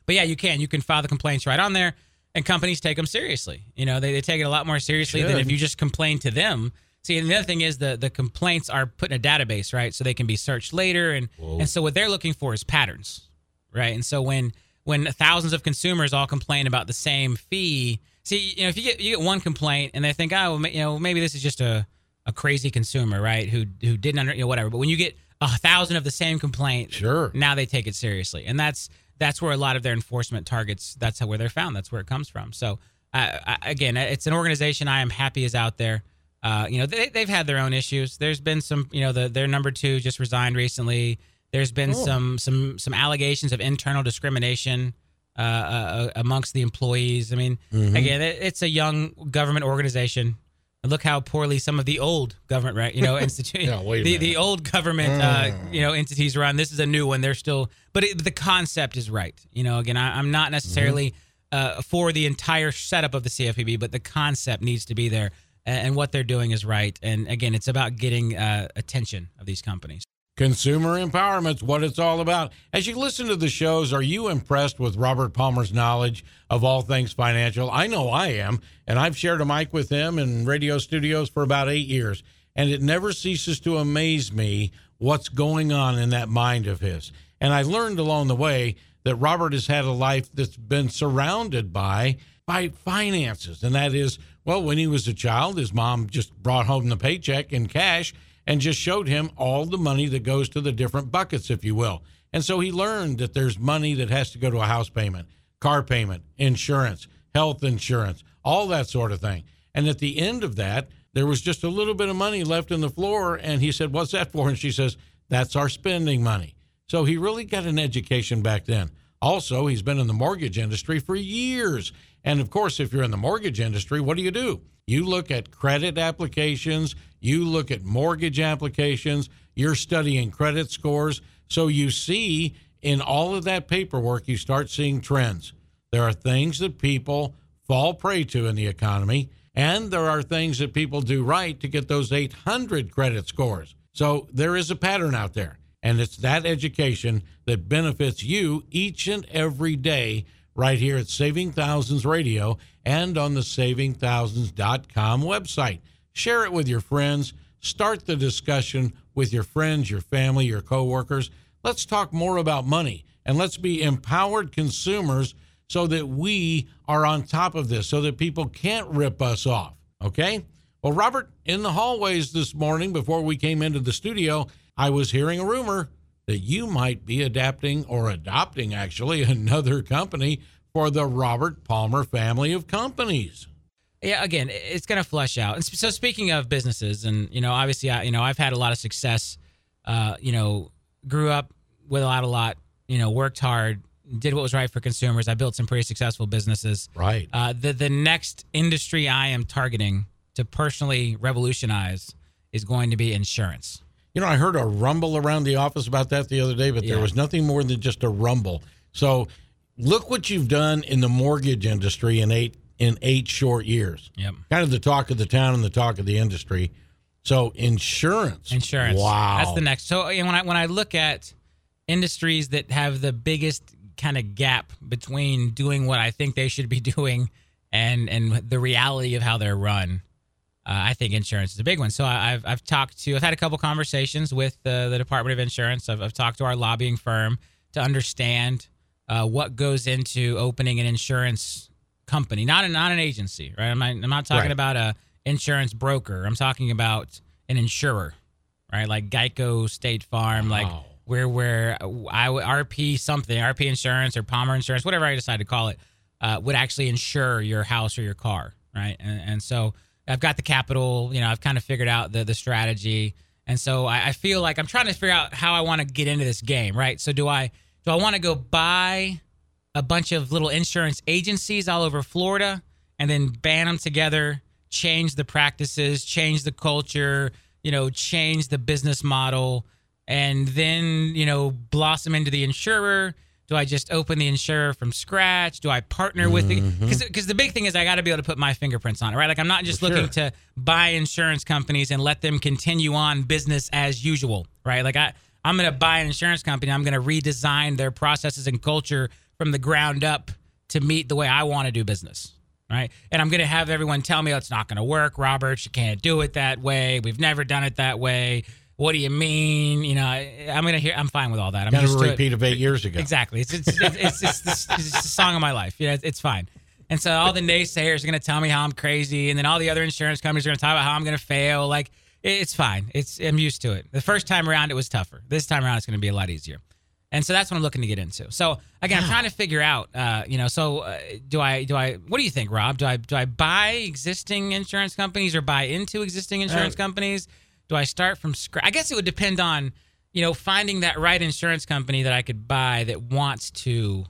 But yeah, you can. You can file the complaints right on there, and companies take them seriously. You know, they, they take it a lot more seriously than if you just complain to them. See, and the other thing is the the complaints are put in a database, right? So they can be searched later, and and so what they're looking for is patterns, right? And so when when thousands of consumers all complain about the same fee, see, you know, if you get you get one complaint and they think, oh, well, you know, maybe this is just a a crazy consumer, right? Who who didn't under, you know, whatever. But when you get a thousand of the same complaint, Sure. now they take it seriously and that's that's where a lot of their enforcement targets that's how where they're found that's where it comes from so uh, I, again it's an organization i am happy is out there uh, you know they, they've had their own issues there's been some you know the, their number two just resigned recently there's been Oh. some some some allegations of internal discrimination uh, uh, amongst the employees. I mean Mm-hmm. again it, it's a young government organization. And look how poorly some of the old government right you know institute Yeah, the, the old government uh, you know entities run. This is a new one. They're still but it, the concept is right. You know again I, i'm not necessarily uh, for the entire setup of the cfpb but the concept needs to be there. And, and what they're doing is right. And again it's about getting uh, attention of these companies Consumer empowerment's what it's all about. As you listen to the shows, are you impressed with Robert Palmer's knowledge of all things financial? I know I am, and I've shared a mic with him in radio studios for about eight years, and it never ceases to amaze me what's going on in that mind of his. And I learned along the way that Robert has had a life that's been surrounded by by finances, and that is, well, when he was a child, his mom just brought home the paycheck in cash and just showed him all the money that goes to the different buckets, if you will. And so he learned that there's money that has to go to a house payment, car payment, insurance, health insurance, all that sort of thing. And at the end of that, there was just a little bit of money left in the floor. And he said, What's that for? And she says, That's our spending money. So he really got an education back then. Also, he's been in the mortgage industry for years. And of course, if you're in the mortgage industry, what do you do? You look at credit applications, you look at mortgage applications, you're studying credit scores. So you see in all of that paperwork, you start seeing trends. There are things that people fall prey to in the economy, and there are things that people do right to get those 800 credit scores. So there is a pattern out there, and it's that education that benefits you each and every day right here at Saving Thousands Radio and on the savingthousands.com website. Share it with your friends. Start the discussion with your friends, your family, your coworkers. Let's talk more about money and let's be empowered consumers so that we are on top of this, so that people can't rip us off. Okay? Well, Robert, in the hallways this morning before we came into the studio, I was hearing a rumor that you might be adapting or adopting actually another company for the Robert Palmer family of companies. yeah again it's going to flush out and so speaking of businesses and you know obviously I, you know i've had a lot of success uh, you know grew up without lot a lot, you know worked hard did what was right for consumers i built some pretty successful businesses Right. uh, the the next industry i am targeting to personally revolutionize is going to be insurance You know, I heard a rumble around the office about that the other day, but there was nothing more than just a rumble. So, look what you've done in the mortgage industry in eight in eight short years. Yep. Kind of the talk of the town and the talk of the industry. So, insurance. Insurance. Wow. That's the next. So when I when I look at industries that have the biggest kind of gap between doing what I think they should be doing and and the reality of how they're run, I think insurance is a big one. So I, have I've talked to I've had a couple conversations with the, the Department of Insurance. I've, I've talked to our lobbying firm to understand uh, what goes into opening an insurance company, not a, not an agency, right? I'm not, I'm not talking Right. about a insurance broker. I'm talking about an insurer, right? Like Geico, State Farm, like where where I would- RP something, RP Insurance or Palmer Insurance, whatever I decide to call it, uh, would actually insure your house or your car, right? And, and so I've got the capital, you know, I've kind of figured out the the strategy, and so I, I feel like I'm trying to figure out how I want to get into this game, right? So do I do I want to go buy a bunch of little insurance agencies all over Florida and then band them together, change the practices, change the culture, you know, change the business model, and then, you know, blossom into the insurer? Do I just open the insurer from scratch? Do I partner with the mm-hmm. because the big thing is I got to be able to put my fingerprints on it, right? Like I'm not just Well, looking sure. to buy insurance companies and let them continue on business as usual, right? Like I I'm going to buy an insurance company, I'm going to redesign their processes and culture from the ground up to meet the way I want to do business, right? And I'm going to have everyone tell me oh, it's not going to work, Robert. You can't do it that way. We've never done it that way. What do you mean? You know, I, I'm going to hear. I'm fine with all that. I'm Kind of used a to it. repeat of eight years ago. Exactly. It's it's it's, it's, it's, it's, it's the song of my life. Yeah, it's, it's fine. And so all the naysayers are going to tell me how I'm crazy, and then all the other insurance companies are going to talk about how I'm going to fail. Like it's fine. It's I'm used to it. The first time around it was tougher. This time around it's going to be a lot easier. And so that's what I'm looking to get into. So again, I'm trying to figure out, uh, you know, so uh, do I do I what do you think, Rob? Do I do I buy existing insurance companies or buy into existing insurance companies? Do I start from scratch? I guess it would depend on, you know, finding that right insurance company that I could buy that wants to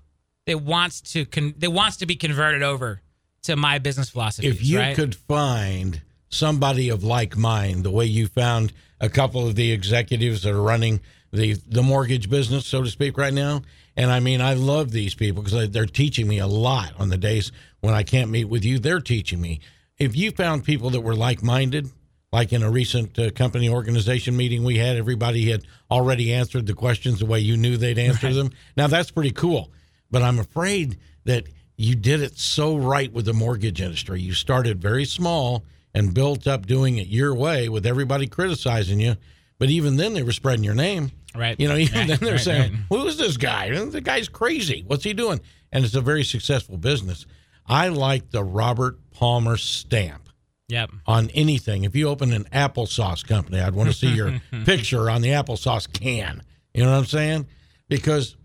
that wants to con- that wants to be converted over to my business philosophy. if you right? could find somebody of like mind, the way you found a couple of the executives that are running the the mortgage business, so to speak, right now. And I mean, I love these people because they're teaching me a lot on the days when I can't meet with you. They're teaching me. If you found people that were like minded, like in a recent uh, company organization meeting we had, everybody had already answered the questions the way you knew they'd answer them. Now that's pretty cool. But I'm afraid that you did it so right with the mortgage industry. You started very small and built up doing it your way with everybody criticizing you. But even then, they were spreading your name. Right. You know, even Right, then they're right, saying, right. "Who is this guy? The guy's crazy. What's he doing?" And it's a very successful business. I like the Robert Palmer stamp Yep. on anything. If you open an applesauce company, I'd want to see your picture on the applesauce can. You know what I'm saying? Because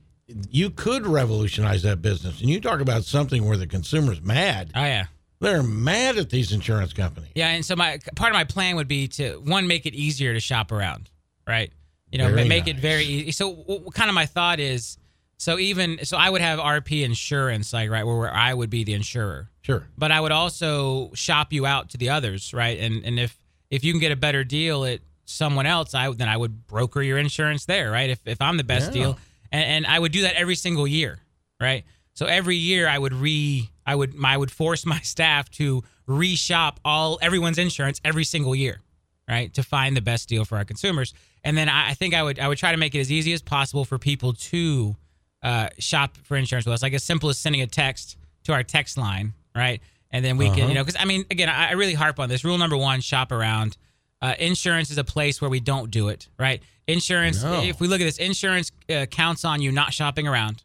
you could revolutionize that business. And you talk about something where the consumer's mad. Oh yeah. They're mad at these insurance companies. Yeah, and so my part of my plan would be to one make it easier to shop around, right? You know, Very ma- make it very easy. So, w- w- kind of my thought is, so even so, I would have RP insurance, like right where, where I would be the insurer, Sure. but I would also shop you out to the others, right? And and if if you can get a better deal at someone else, I then I would broker your insurance there, right? If if I'm the best Yeah. deal, and, and I would do that every single year, right? So every year I would re I would I would force my staff to reshop all everyone's insurance every single year, right? To find the best deal for our consumers. And then I, I think I would I would try to make it as easy as possible for people to uh, shop for insurance with us. Like as simple as sending a text to our text line, right? And then we can, you know, because I mean, again, I, I really harp on this. Rule number one: shop around. Uh, insurance is a place where we don't do it, right? Insurance. No. If we look at this, insurance uh, counts on you not shopping around.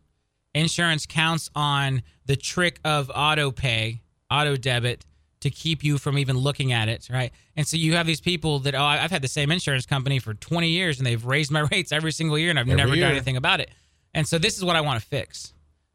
Insurance counts on the trick of auto pay, auto debit to keep you from even looking at it, right? And so you have these people that oh, I've had the same insurance company for 20 years and they've raised my rates every single year and I've Every never year. done anything about it. And so this is what I want to fix.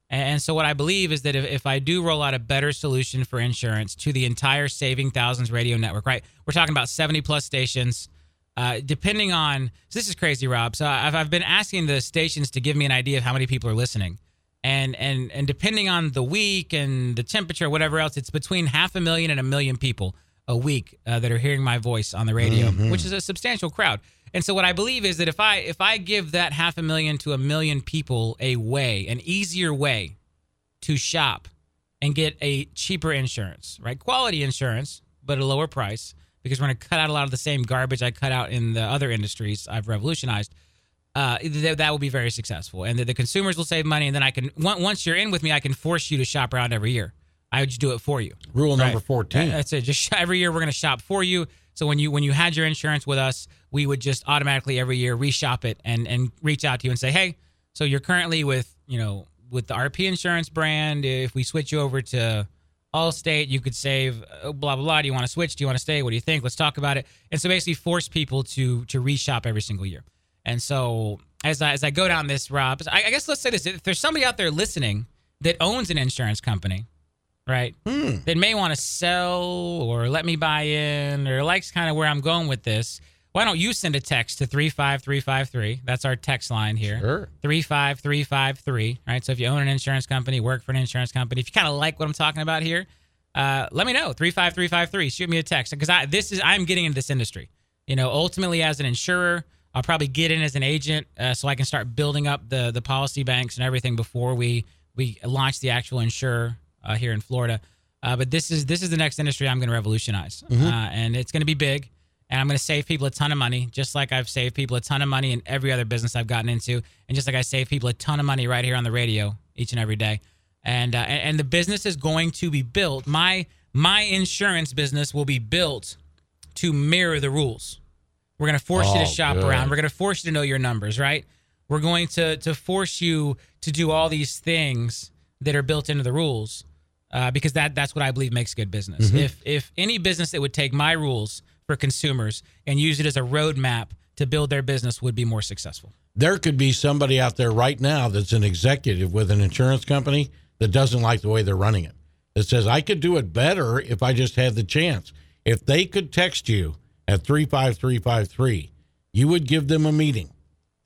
And so what I believe is that if, if I do roll out a better solution for insurance to the entire Saving Thousands radio network, right? We're talking about 70 plus stations. Uh, depending on so this is crazy, Rob. So I've, I've been asking the stations to give me an idea of how many people are listening, and and and depending on the week and the temperature, whatever else, it's between half a million and a million people a week uh, that are hearing my voice on the radio, which is a substantial crowd. And so what I believe is that if I if I give that half a million to a million people a way, an easier way to shop and get a cheaper insurance, right? Quality insurance, but a lower price because we're going to cut out a lot of the same garbage I cut out in the other industries I've revolutionized. Uh, th- that will be very successful, and the, the consumers will save money. And then I can on- once you're in with me, I can force you to shop around every year. I would just do it for you. Rule number 14. That's it. Just every year we're going to shop for you. So when you when you had your insurance with us, we would just automatically every year reshop it and and reach out to you and say, hey, so you're currently with you know with the RP insurance brand. If we switch you over to Allstate, you could save uh, blah blah blah. Do you want to switch? Do you want to stay? What do you think? Let's talk about it. And so basically force people to to reshop every single year. And so as I as I go down this, Rob, I, I guess let's say this: if there's somebody out there listening that owns an insurance company, right? Hmm. that may want to sell or let me buy in or likes kind of where I'm going with this, why don't you send a text to 35353? That's our text line here. Sure. 35353, right? So if you own an insurance company, work for an insurance company, if you kind of like what I'm talking about here, uh, let me know. 35353. Shoot me a text because I this is I'm getting into this industry. You know, ultimately as an insurer, I'll probably get in as an agent uh, so I can start building up the the policy banks and everything before we we launch the actual insurer uh, here in Florida. Uh, but this is this is the next industry I'm going to revolutionize, uh, and it's going to be big. And I'm going to save people a ton of money, just like I've saved people a ton of money in every other business I've gotten into, and just like I save people a ton of money right here on the radio each and every day. And uh, and, the business is going to be built. My my insurance business will be built to mirror the rules. We're going to force you Oh, to shop good. around. We're going to force you to know your numbers, right? We're going to to force you to do all these things that are built into the rules, uh, because that that's what I believe makes good business. Mm-hmm. If if any business that would take my rules for consumers and use it as a roadmap to build their business would be more successful. There could be somebody out there right now that's an executive with an insurance company that doesn't like the way they're running it. That says, I could do it better if I just had the chance. If they could text you at 35353, you would give them a meeting.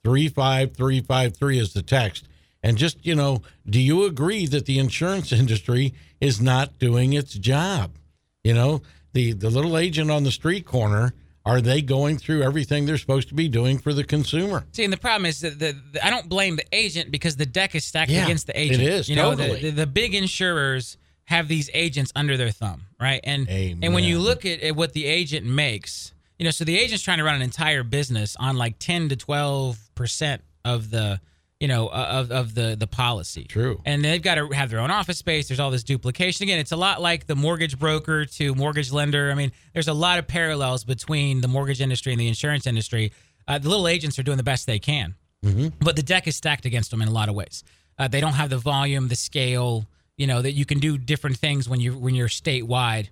35353 is the text. And just, you know, do you agree that the insurance industry is not doing its job? You know, the, the little agent on the street corner, are they going through everything they're supposed to be doing for the consumer? See, and the problem is that the, the, I don't blame the agent because the deck is stacked Yeah, against the it agent. is, You know, the, totally. the, the big insurers have these agents under their thumb, right? And and when you look at, at what the agent makes, you know, so the agent's trying to run an entire business on like ten to twelve percent of the, you know, of of the the policy. True. And they've got to have their own office space. There's all this duplication. Again, it's a lot like the mortgage broker to mortgage lender. I mean, there's a lot of parallels between the mortgage industry and the insurance industry. Uh, the little agents are doing the best they can, but the deck is stacked against them in a lot of ways. Uh, they don't have the volume, the scale, you know, that you can do different things when you when you're statewide,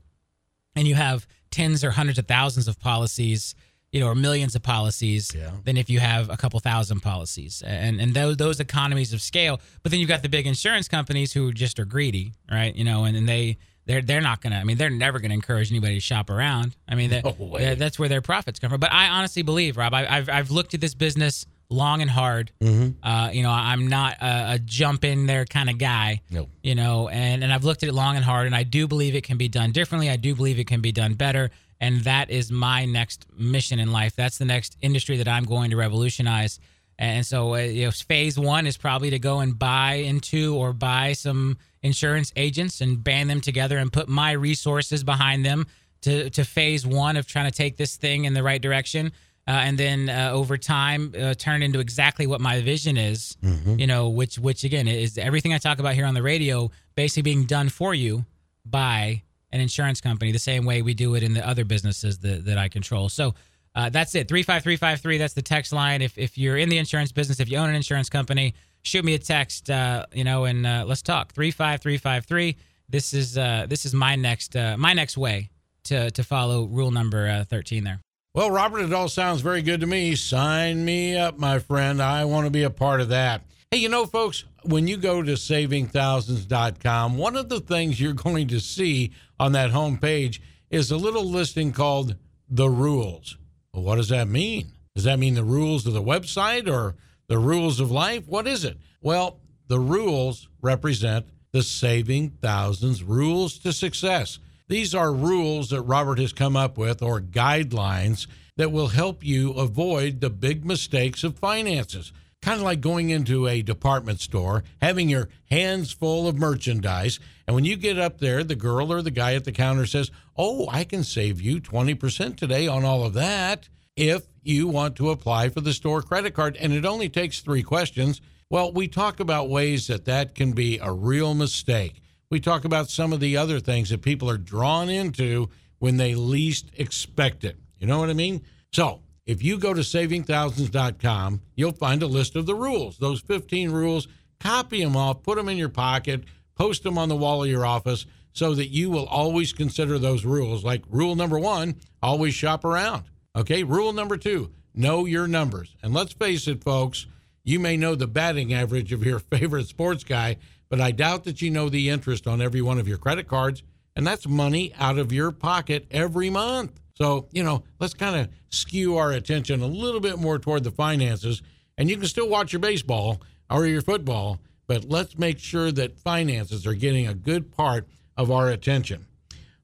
and you have tens or hundreds of thousands of policies, you know, or millions of policies Yeah. than if you have a couple thousand policies. And and those those economies of scale. But then you've got the big insurance companies who just are greedy, right? You know, and, and they they're they're not gonna. I mean, they're never gonna encourage anybody to shop around. I mean, No that- that's where their profits come from. But I honestly believe, Rob, I, I've I've looked at this business long and hard. Uh, you know, I'm not a, a jump in there kind of guy. You know, and and I've looked at it long and hard, and I do believe it can be done differently. I do believe it can be done better, and that is my next mission in life. That's the next industry that I'm going to revolutionize. And so, uh, you know, phase one is probably to go and buy into or buy some insurance agents and band them together and put my resources behind them to to phase one of trying to take this thing in the right direction. Uh, and then uh, over time, uh, turn into exactly what my vision is. You know, which which again is everything I talk about here on the radio, basically being done for you by an insurance company, the same way we do it in the other businesses that, that I control. So uh, that's it. 35353. That's the text line. If, if you're in the insurance business, if you own an insurance company, shoot me a text, uh, you know, and uh, let's talk. 35353. This is uh, this is my next uh, my next way to to follow rule number uh, 13 there. Well, Robert, it all sounds very good to me. Sign me up, my friend. I want to be a part of that. Hey, you know, folks, when you go to savingthousands.com, one of the things you're going to see on that homepage is a little listing called the rules. Well, what does that mean? Does that mean the rules of the website or the rules of life? What is it? Well, the rules represent the Saving Thousands rules to success. These are rules that Robert has come up with or guidelines that will help you avoid the big mistakes of finances. Kind of like going into a department store, having your hands full of merchandise, and when you get up there, the girl or the guy at the counter says, Oh, I can save you 20% today on all of that if you want to apply for the store credit card. And it only takes three questions. Well, we talk about ways that that can be a real mistake. we talk about some of the other things that people are drawn into when they least expect it. You know what I mean? So if you go to savingthousands.com, you'll find a list of the rules, those 15 rules. Copy them off, put them in your pocket, post them on the wall of your office so that you will always consider those rules. Like rule number one, always shop around. Okay. Rule number two, know your numbers. And let's face it, folks, you may know the batting average of your favorite sports guy, but I doubt that you know the interest on every one of your credit cards. And that's money out of your pocket every month. So, you know, let's kind of skew our attention a little bit more toward the finances. And you can still watch your baseball or your football, but let's make sure that finances are getting a good part of our attention.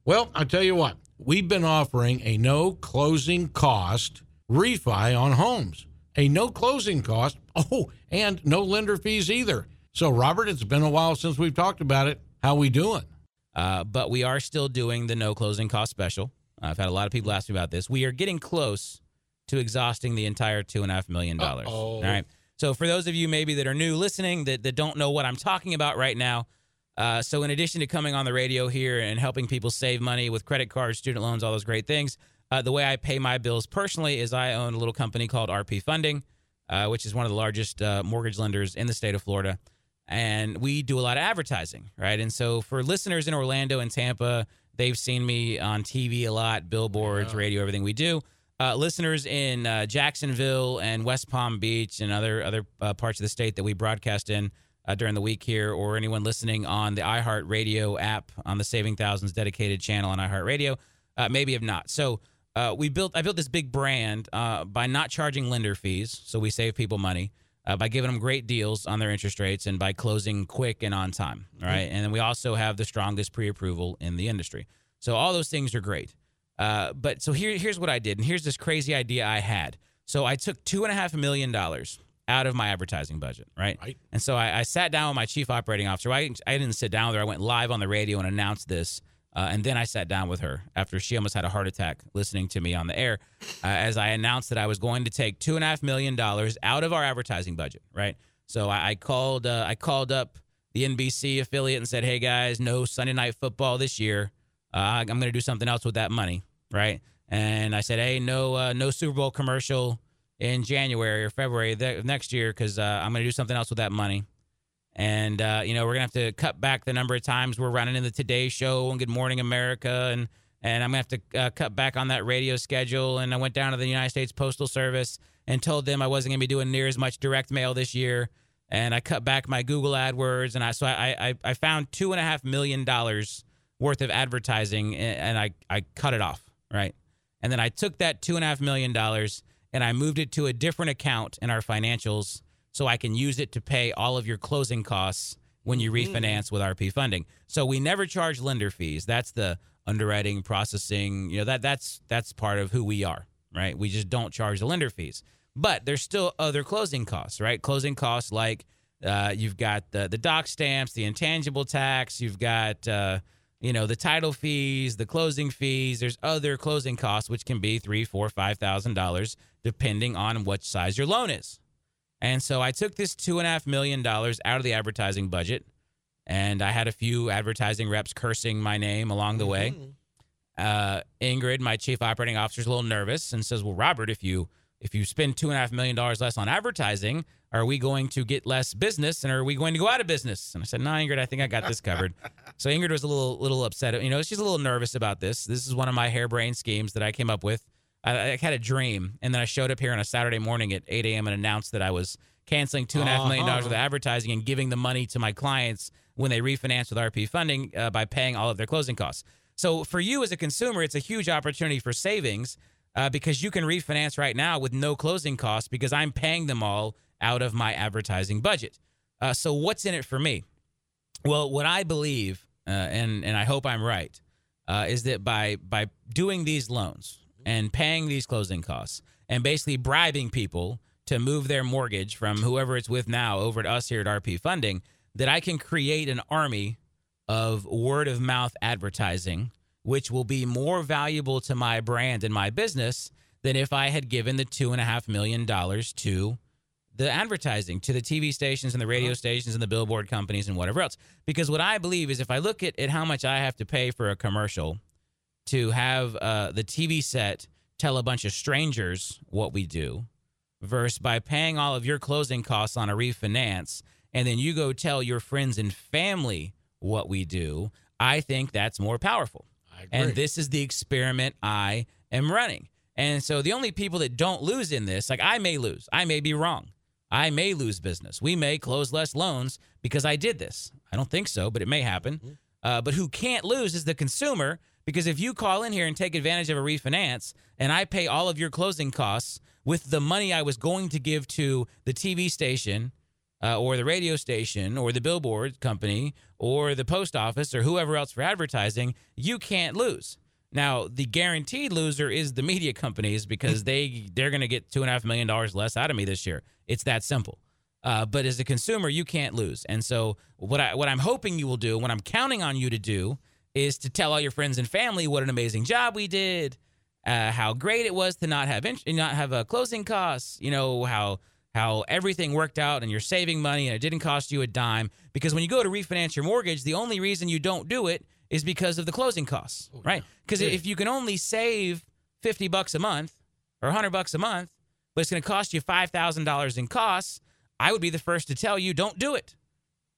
Well, I tell you what, we've been offering a no closing cost refi on homes, a no closing cost. Oh, and no lender fees either. So, Robert, it's been a while since we've talked about it. How we doing? Uh, but we are still doing the no closing cost special. Uh, I've had a lot of people ask me about this. We are getting close to exhausting the entire two and a half million dollars. All right. So for those of you maybe that are new listening that, that don't know what I'm talking about right now, uh, so in addition to coming on the radio here and helping people save money with credit cards, student loans, all those great things, uh, the way I pay my bills personally is I own a little company called RP Funding, uh, which is one of the largest uh, mortgage lenders in the state of Florida. And we do a lot of advertising, right? And so for listeners in Orlando and Tampa, they've seen me on TV a lot, billboards, radio, everything we do. Uh, listeners in uh, Jacksonville and West Palm Beach and other other parts of the state that we broadcast in, uh, during the week here, or anyone listening on the iHeartRadio app on the Saving Thousands dedicated channel on iHeartRadio, uh, maybe have not. So uh, we built, I built this big brand uh, by not charging lender fees, so we save people money. Uh, by giving them great deals on their interest rates and by closing quick and on time, right? Mm-hmm. And then we also have the strongest pre-approval in the industry. So all those things are great. Uh, but so here, here's what I did, and here's this crazy idea I had. So I took two and a half million dollars out of my advertising budget, right? right. And so I, I, sat down with my chief operating officer. I, I didn't sit down with her. I went live on the radio and announced this. Uh, and then I sat down with her after she almost had a heart attack listening to me on the air uh, as I announced that I was going to take two and a half million dollars out of our advertising budget, right? So I, I called uh, I called up the NBC affiliate and said, "Hey guys, no Sunday night football this year. Uh, I'm going to do something else with that money, right?" And I said, "Hey, no uh, no Super Bowl commercial." in January or February next year because uh, I'm going to do something else with that money. And, uh, you know, we're going to have to cut back the number of times we're running in the Today Show and Good Morning America. And, and I'm going to have to uh, cut back on that radio schedule. And I went down to the United States Postal Service and told them I wasn't going to be doing near as much direct mail this year. And I cut back my Google AdWords. And I, so I, I, I found two and a half million dollars worth of advertising and I, I cut it off. Right. And then I took that two and a half million dollars and I moved it to a different account in our financials so I can use it to pay all of your closing costs when you mm-hmm. refinance with RP funding. So we never charge lender fees. That's the underwriting, processing, you know, that that's that's part of who we are, right? We just don't charge the lender fees. But there's still other closing costs, right? Closing costs like uh, you've got the the doc stamps, the intangible tax, you've got uh, you know the title fees the closing fees there's other closing costs which can be three four five thousand dollars depending on what size your loan is and so i took this two and a half million dollars out of the advertising budget and i had a few advertising reps cursing my name along the way mm-hmm. uh, ingrid my chief operating officer is a little nervous and says well robert if you if you spend two and a half million dollars less on advertising are we going to get less business and are we going to go out of business? And I said, no, Ingrid, I think I got this covered. so Ingrid was a little little upset. You know, she's a little nervous about this. This is one of my harebrained schemes that I came up with. I, I, had a dream, and then I showed up here on a Saturday morning at 8 a.m. and announced that I was canceling two and a half million dollars uh-huh. of advertising and giving the money to my clients when they refinance with RP funding uh, by paying all of their closing costs. So for you as a consumer, it's a huge opportunity for savings uh, because you can refinance right now with no closing costs because I'm paying them all out of my advertising budget. Uh, so what's in it for me? Well, what I believe, uh, and and I hope I'm right, uh, is that by by doing these loans and paying these closing costs and basically bribing people to move their mortgage from whoever it's with now over to us here at RP Funding, that I can create an army of word of mouth advertising, which will be more valuable to my brand and my business than if I had given the two and a half million dollars to the advertising to the TV stations and the radio uh-huh. stations and the billboard companies and whatever else. Because what I believe is if I look at, at how much I have to pay for a commercial to have uh, the TV set tell a bunch of strangers what we do versus by paying all of your closing costs on a refinance and then you go tell your friends and family what we do, I think that's more powerful. I agree. And this is the experiment I am running. And so the only people that don't lose in this, like I may lose, I may be wrong. I may lose business. We may close less loans because I did this. I don't think so, but it may happen. Uh, but who can't lose is the consumer because if you call in here and take advantage of a refinance and I pay all of your closing costs with the money I was going to give to the TV station uh, or the radio station or the billboard company or the post office or whoever else for advertising, you can't lose. Now, the guaranteed loser is the media companies because they they're going to get two and a half million dollars less out of me this year. It's that simple. Uh, but as a consumer, you can't lose. And so, what I what I'm hoping you will do, what I'm counting on you to do, is to tell all your friends and family what an amazing job we did, uh, how great it was to not have int- not have a closing costs. You know how how everything worked out and you're saving money and it didn't cost you a dime. Because when you go to refinance your mortgage, the only reason you don't do it is because of the closing costs, right? Because Yeah. if you can only save 50 bucks a month or 100 bucks a month, but it's going to cost you $5,000 in costs, I would be the first to tell you don't do it.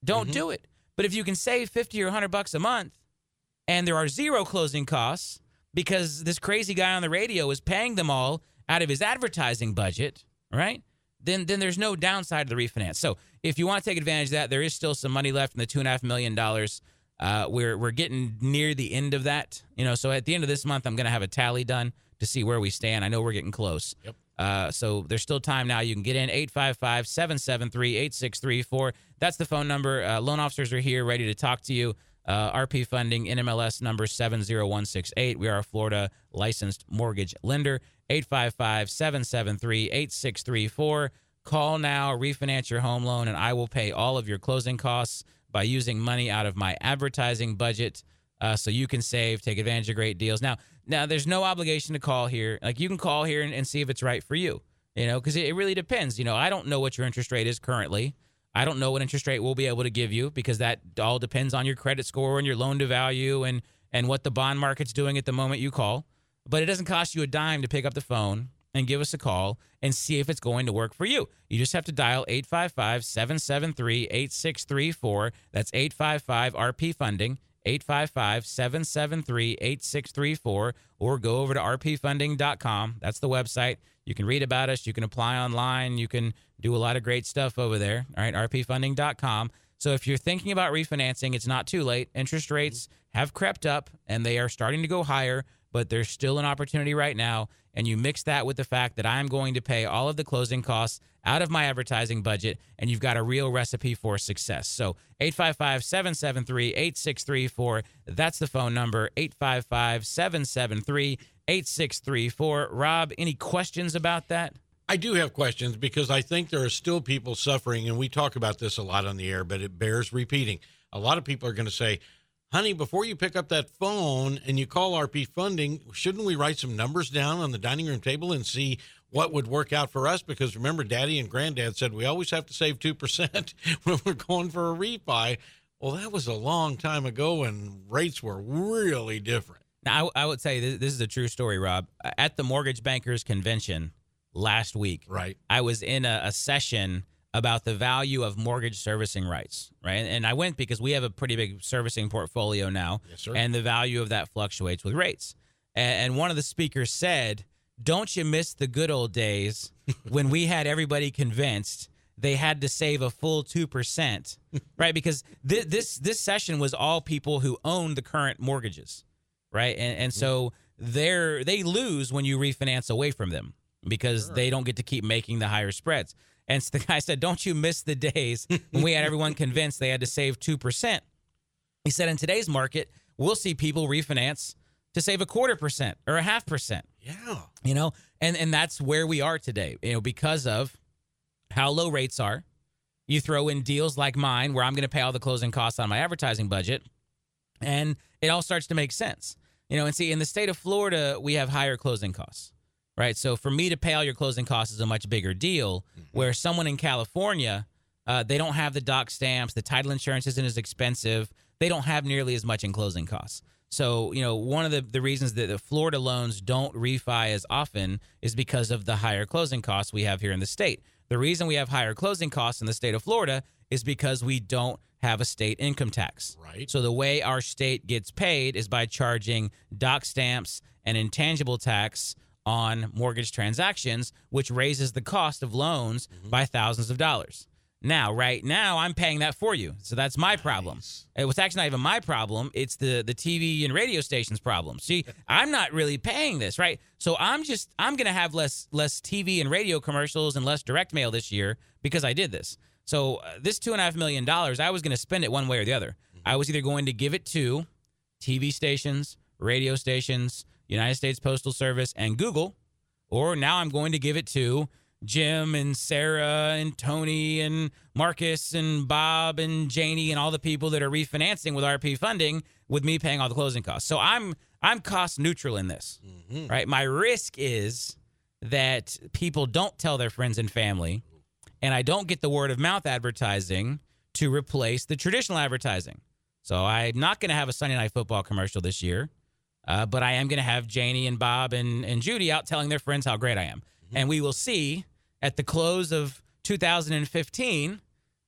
Don't do it. But if you can save 50 or 100 bucks a month and there are zero closing costs because this crazy guy on the radio is paying them all out of his advertising budget, right? Then then there's no downside to the refinance. So if you want to take advantage of that, there is still some money left in the two and a half million dollars. Uh, we're we're getting near the end of that, you know. So at the end of this month, I'm going to have a tally done to see where we stand. I know we're getting close. Yep. Uh, so there's still time now. You can get in 855 773 8634. That's the phone number. Uh, loan officers are here ready to talk to you. Uh, RP funding, NMLS number 70168. We are a Florida licensed mortgage lender. 855 773 8634. Call now, refinance your home loan, and I will pay all of your closing costs by using money out of my advertising budget uh, so you can save, take advantage of great deals. Now, now there's no obligation to call here. Like you can call here and, and see if it's right for you. You know, because it, it really depends. You know, I don't know what your interest rate is currently. I don't know what interest rate we'll be able to give you because that all depends on your credit score and your loan to value and and what the bond market's doing at the moment you call. But it doesn't cost you a dime to pick up the phone and give us a call and see if it's going to work for you. You just have to dial 855 773 8634. That's 855 RP Funding, 855 773 8634, or go over to rpfunding.com. That's the website. You can read about us. You can apply online. You can do a lot of great stuff over there. All right, rpfunding.com. So if you're thinking about refinancing, it's not too late. Interest rates have crept up and they are starting to go higher, but there's still an opportunity right now. And you mix that with the fact that I'm going to pay all of the closing costs out of my advertising budget, and you've got a real recipe for success. So 855 773 8634. That's the phone number 855 773 8634. Rob, any questions about that? I do have questions because I think there are still people suffering, and we talk about this a lot on the air, but it bears repeating. A lot of people are going to say, honey, before you pick up that phone and you call RP funding, shouldn't we write some numbers down on the dining room table and see what would work out for us? Because remember, daddy and granddad said we always have to save 2% when we're going for a refi. Well, that was a long time ago and rates were really different. Now, I, I would say this, this is a true story, Rob. At the Mortgage Bankers Convention last week, Right. I was in a, a session about the value of mortgage servicing rights, right? And, I went because we have a pretty big servicing portfolio now, Yes, and the value of that fluctuates with rates. And, and one of the speakers said, "Don't you miss the good old days when we had everybody convinced?" They had to save a full two percent, right? Because thi- this this session was all people who own the current mortgages, right? And and so they're they lose when you refinance away from them because they don't get to keep making the higher spreads. And so the guy said, "Don't you miss the days when we had everyone convinced they had to save two percent?" He said, "In today's market, we'll see people refinance to save a quarter percent or a half percent." Yeah. you know and and that's where we are today you know because of how low rates are you throw in deals like mine where i'm going to pay all the closing costs on my advertising budget and it all starts to make sense you know and see in the state of florida we have higher closing costs right? So for me to pay all your closing costs is a much bigger deal. Where someone in California, uh, they don't have the doc stamps, the title insurance isn't as expensive, they don't have nearly as much in closing costs. So, you know, one of the, the reasons that the Florida loans don't refi as often is because of the higher closing costs we have here in the state. The reason we have higher closing costs in the state of Florida is because we don't have a state income tax. Right. So the way our state gets paid is by charging doc stamps and intangible tax on mortgage transactions, which raises the cost of loans mm-hmm. by thousands of dollars. Now, right now, I'm paying that for you. So that's my problem. It was actually not even my problem. It's the the TV and radio stations problem. See, I'm not really paying this, right? So I'm just I'm gonna have less less TV and radio commercials and less direct mail this year because I did this. So uh, this two and a half million dollars, I was gonna spend it one way or the other. I was either going to give it to TV stations, radio stations, United States Postal Service, and Google, or now I'm going to give it to Jim and Sarah and Tony and Marcus and Bob and Janie and all the people that are refinancing with RP funding with me paying all the closing costs. So I'm I'm cost neutral in this. Right? My risk is that people don't tell their friends and family and I don't get the word of mouth advertising to replace the traditional advertising. So I'm not going to have a Sunday night football commercial this year. Uh, but I am going to have Janie and Bob and, and Judy out telling their friends how great I am. And we will see at the close of 2015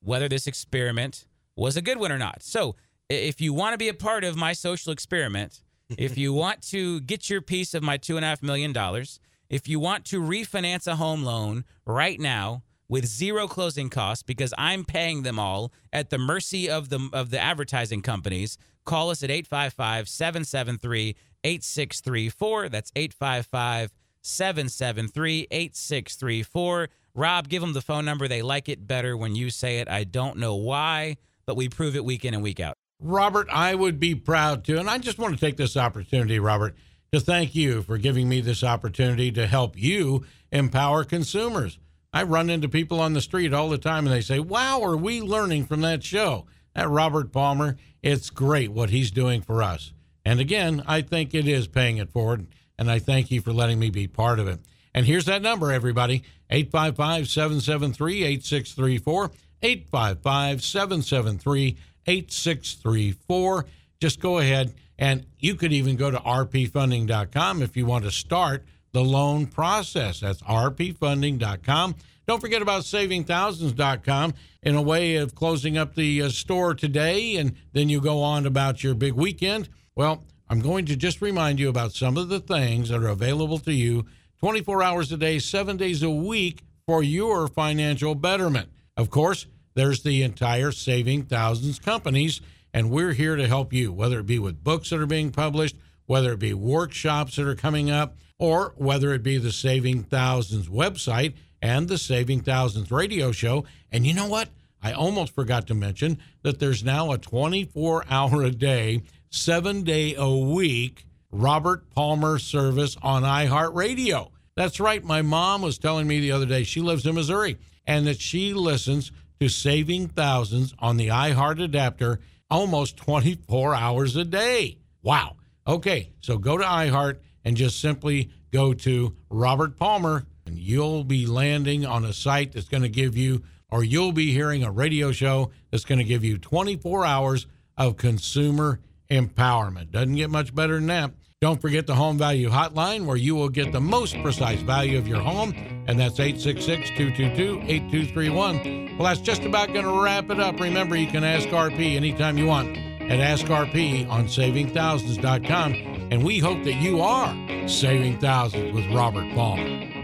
whether this experiment was a good one or not. So if you want to be a part of my social experiment, if you want to get your piece of my two and a half million dollars, if you want to refinance a home loan right now with zero closing costs because I'm paying them all at the mercy of the of the advertising companies, call us at 855-773-8634. That's 855-773-8634. Rob, give them the phone number. They like it better when you say it. I don't know why, but we prove it week in and week out. Robert, I would be proud to, and I just want to take this opportunity, Robert, to thank you for giving me this opportunity to help you empower consumers. I run into people on the street all the time and they say, Wow, are we learning from that show? That Robert Palmer, it's great what he's doing for us. And again, I think it is paying it forward, and I thank you for letting me be part of it. And here's that number, everybody 855 773 8634. 855 773 8634. Just go ahead and you could even go to rpfunding.com if you want to start the loan process. That's rpfunding.com. Don't forget about savingthousands.com in a way of closing up the uh, store today and then you go on about your big weekend. Well, I'm going to just remind you about some of the things that are available to you 24 hours a day, seven days a week for your financial betterment. Of course, there's the entire Saving Thousands companies, and we're here to help you, whether it be with books that are being published, whether it be workshops that are coming up, or whether it be the Saving Thousands website and the Saving Thousands radio show. And you know what? I almost forgot to mention that there's now a 24 hour a day, seven day a week Robert Palmer service on iHeartRadio. That's right. My mom was telling me the other day, she lives in Missouri, and that she listens to Saving Thousands on the iHeart adapter almost 24 hours a day. Wow. Okay, so go to iHeart and just simply go to Robert Palmer, and you'll be landing on a site that's going to give you, or you'll be hearing a radio show that's going to give you 24 hours of consumer empowerment. Doesn't get much better than that. Don't forget the home value hotline where you will get the most precise value of your home, and that's 866 222 8231. Well, that's just about going to wrap it up. Remember, you can ask RP anytime you want at Ask RP on savingthousands.com, and we hope that you are saving thousands with Robert Palmer.